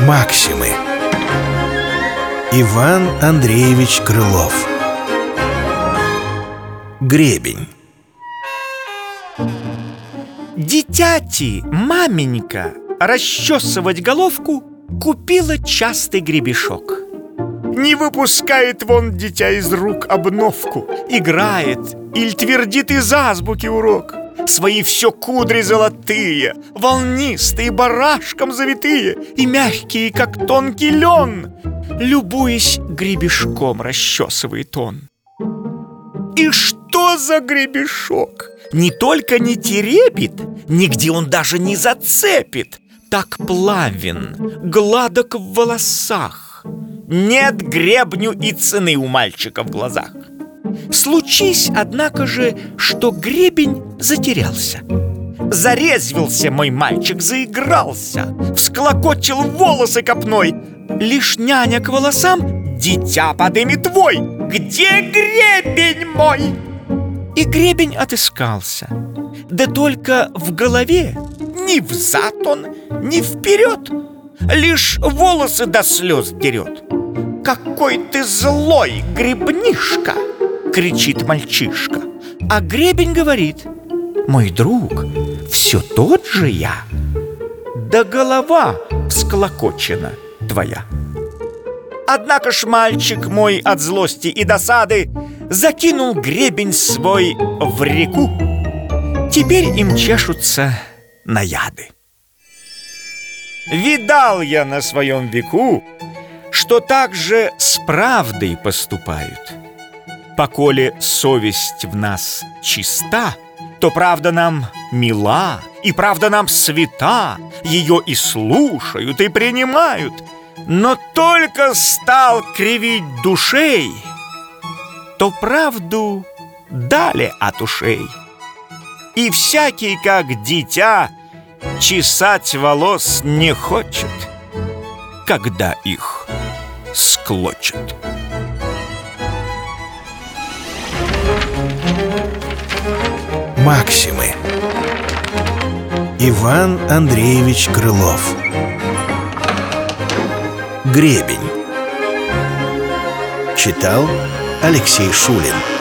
Максимы. Иван Андреевич Крылов. Гребень. Дитяти, маменька, расчесывать головку купила частый гребешок. Не выпускает вон дитя из рук обновку, играет или твердит из азбуки урок. Свои все кудри золотые, волнистые, барашком завитые и мягкие, как тонкий лен. Любуясь гребешком, расчесывает он. И что за гребешок? Не только не теребит, нигде он даже не зацепит. Так плавен, гладок в волосах. Нет гребню и цены у мальчика в глазах. Случись, однако же, что гребень затерялся. Зарезвился мой мальчик, заигрался, всклокочил волосы копной. Лишь няня к волосам, дитя подымет твой. Где гребень мой? И гребень отыскался. Да только в голове ни взад он, ни вперед. Лишь волосы до слез дерет. «Какой ты злой, гребнишка!» — кричит мальчишка. А гребень говорит, «Мой друг, все тот же я, да голова всклокочена твоя». Однако ж мальчик мой от злости и досады Закинул гребень свой в реку Теперь им чешутся наяды Видал я на своем веку, что так же с правдой поступают. Поколе совесть в нас чиста, то правда нам мила, и правда нам свята, ее и слушают, и принимают. Но только стал кривить душей, то правду дали от ушей. И всякий, как дитя, чесать волос не хочет, когда их склочат. Максимы. Иван Андреевич Крылов. Гребень. Читал Алексей Шулин